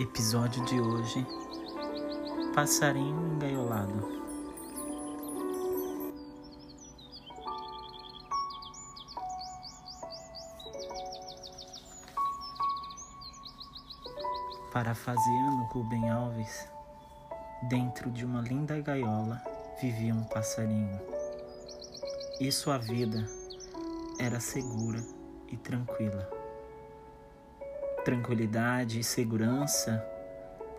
Episódio de hoje: Passarinho engaiolado. Parafraseando Rubem Alves, dentro de uma linda gaiola vivia um passarinho. E sua vida era segura e tranquila tranquilidade e segurança,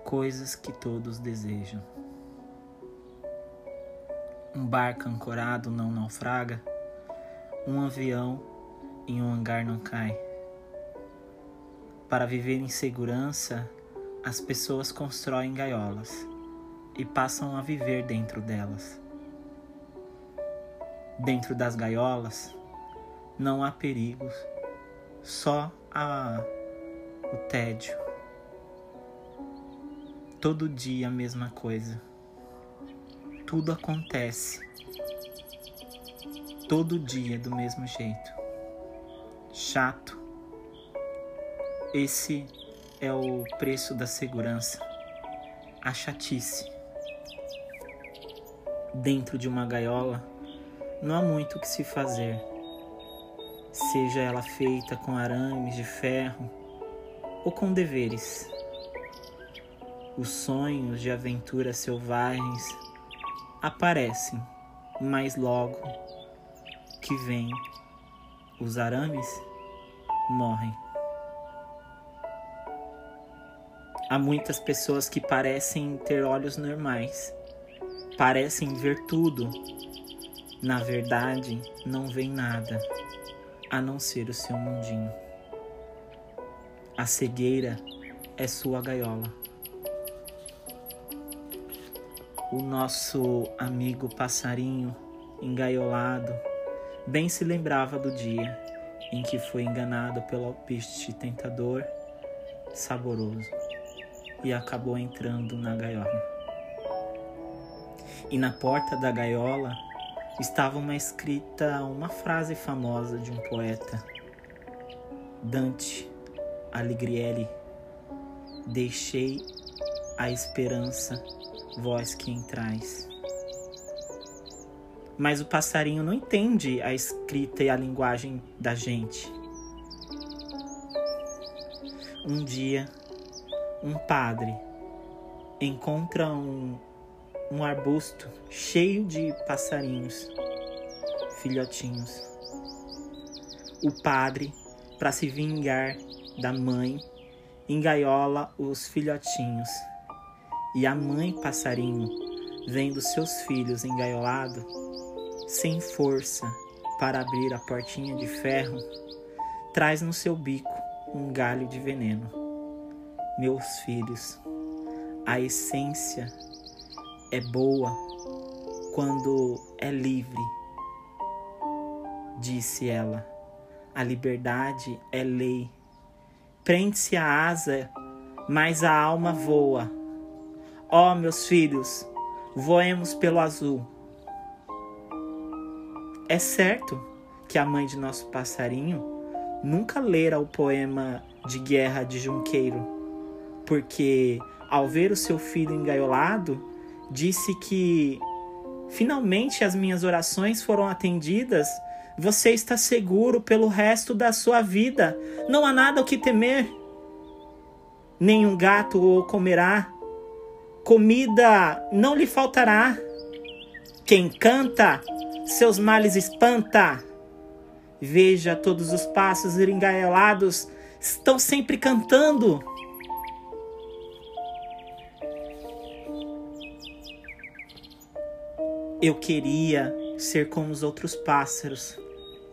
coisas que todos desejam. Um barco ancorado não naufraga, um avião em um hangar não cai. Para viver em segurança, as pessoas constroem gaiolas e passam a viver dentro delas. Dentro das gaiolas não há perigos, só a o tédio. Todo dia a mesma coisa. Tudo acontece. Todo dia do mesmo jeito. Chato. Esse é o preço da segurança. A chatice. Dentro de uma gaiola, não há muito o que se fazer. Seja ela feita com arames de ferro, ou com deveres. Os sonhos de aventuras selvagens aparecem, mas logo que vem os arames morrem. Há muitas pessoas que parecem ter olhos normais, parecem ver tudo. Na verdade, não veem nada, a não ser o seu mundinho. A cegueira é sua gaiola. O nosso amigo passarinho engaiolado bem se lembrava do dia em que foi enganado pelo alpiste tentador saboroso e acabou entrando na gaiola. E na porta da gaiola estava uma escrita uma frase famosa de um poeta, Dante Aligriele, deixei a esperança, vós que entrais. Mas o passarinho não entende a escrita e a linguagem da gente. Um dia, um padre encontra um, um arbusto cheio de passarinhos, filhotinhos. O padre, para se vingar da mãe engaiola os filhotinhos. E a mãe passarinho, vendo seus filhos engaiolados, sem força para abrir a portinha de ferro, traz no seu bico um galho de veneno. Meus filhos, a essência é boa quando é livre, disse ela. A liberdade é lei Prende-se a asa, mas a alma voa. Ó oh, meus filhos, voemos pelo azul. É certo que a mãe de nosso passarinho nunca lera o poema de guerra de Junqueiro, porque ao ver o seu filho engaiolado, disse que finalmente as minhas orações foram atendidas você está seguro pelo resto da sua vida. Não há nada o que temer. Nenhum gato o comerá. Comida não lhe faltará. Quem canta, seus males espanta. Veja todos os passos engaiolados estão sempre cantando. Eu queria ser como os outros pássaros,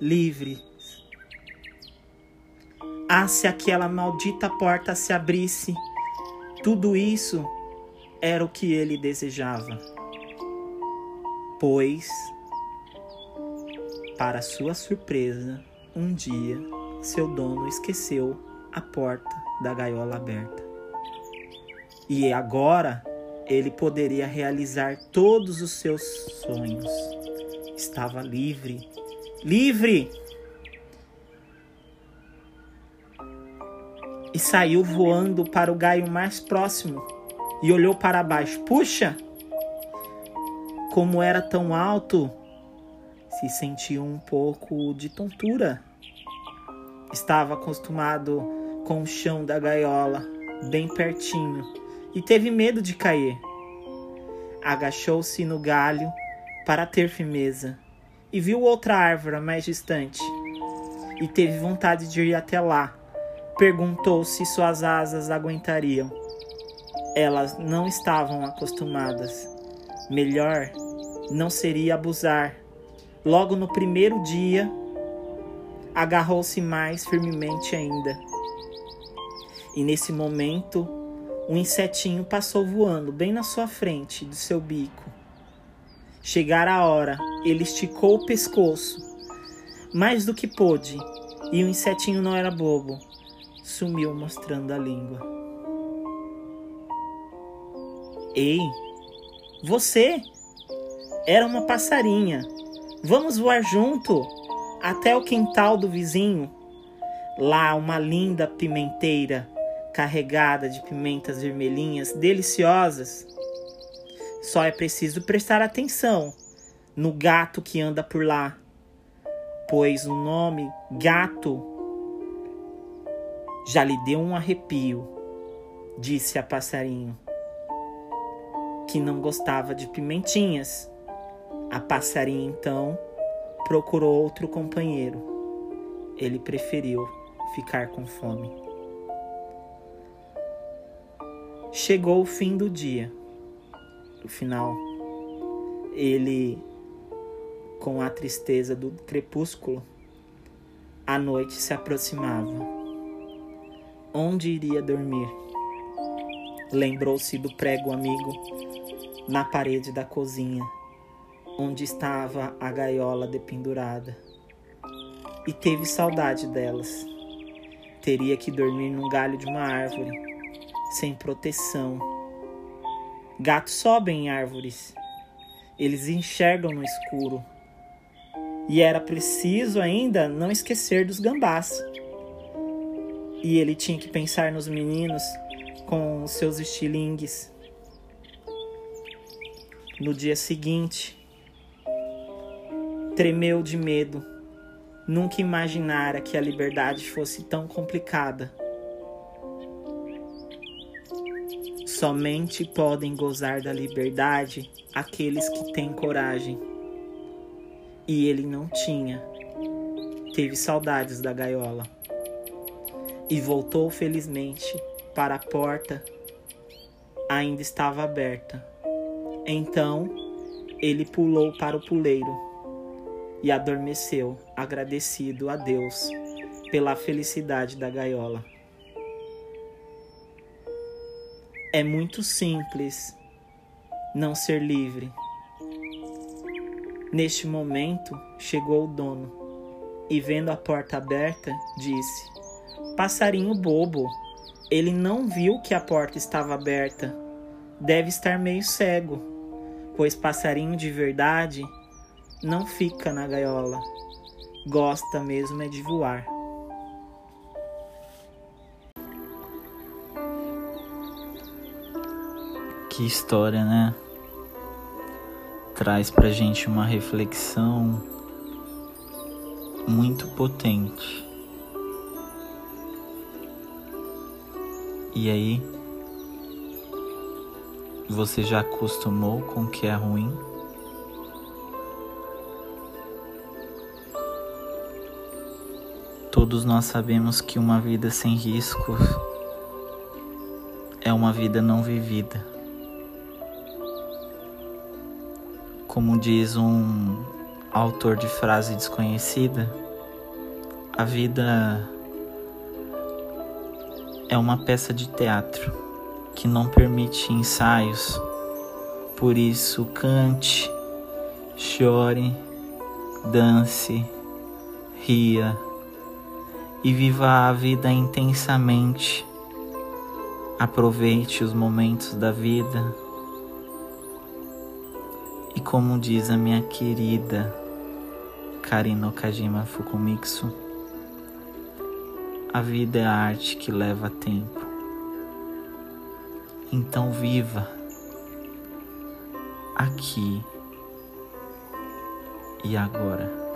livres. Ah, se aquela maldita porta se abrisse, tudo isso era o que ele desejava. Pois, para sua surpresa, um dia seu dono esqueceu a porta da gaiola aberta. E agora ele poderia realizar todos os seus sonhos estava livre. Livre! e saiu voando para o galho mais próximo e olhou para baixo. Puxa! Como era tão alto, se sentiu um pouco de tontura. Estava acostumado com o chão da gaiola, bem pertinho, e teve medo de cair. Agachou-se no galho para ter firmeza e viu outra árvore mais distante e teve vontade de ir até lá. Perguntou se suas asas aguentariam. Elas não estavam acostumadas. Melhor não seria abusar. Logo no primeiro dia, agarrou-se mais firmemente ainda. E nesse momento, um insetinho passou voando bem na sua frente, do seu bico. Chegara a hora, ele esticou o pescoço, mais do que pôde, e o insetinho não era bobo, sumiu mostrando a língua. Ei, você era uma passarinha. Vamos voar junto até o quintal do vizinho. Lá, uma linda pimenteira carregada de pimentas vermelhinhas deliciosas. Só é preciso prestar atenção no gato que anda por lá, pois o nome gato já lhe deu um arrepio, disse a passarinho, que não gostava de pimentinhas. A passarinha então procurou outro companheiro. Ele preferiu ficar com fome. Chegou o fim do dia. No final, ele, com a tristeza do crepúsculo, a noite se aproximava. Onde iria dormir? Lembrou-se do prego amigo na parede da cozinha onde estava a gaiola dependurada e teve saudade delas. Teria que dormir num galho de uma árvore, sem proteção. Gatos sobem em árvores, eles enxergam no escuro. E era preciso ainda não esquecer dos gambás. E ele tinha que pensar nos meninos com seus estilingues. No dia seguinte, Tremeu de medo. Nunca imaginara que a liberdade fosse tão complicada. Somente podem gozar da liberdade aqueles que têm coragem. E ele não tinha. Teve saudades da gaiola. E voltou felizmente para a porta. Ainda estava aberta. Então ele pulou para o puleiro e adormeceu, agradecido a Deus pela felicidade da gaiola. É muito simples não ser livre. Neste momento chegou o dono e, vendo a porta aberta, disse: Passarinho bobo, ele não viu que a porta estava aberta. Deve estar meio cego, pois passarinho de verdade não fica na gaiola. Gosta mesmo é de voar. Que história, né? Traz pra gente uma reflexão muito potente. E aí, você já acostumou com o que é ruim? Todos nós sabemos que uma vida sem riscos é uma vida não vivida. Como diz um autor de frase desconhecida, a vida é uma peça de teatro que não permite ensaios. Por isso, cante, chore, dance, ria e viva a vida intensamente. Aproveite os momentos da vida. Como diz a minha querida Karino Kajima Fukumitsu, A vida é a arte que leva tempo. Então viva aqui e agora.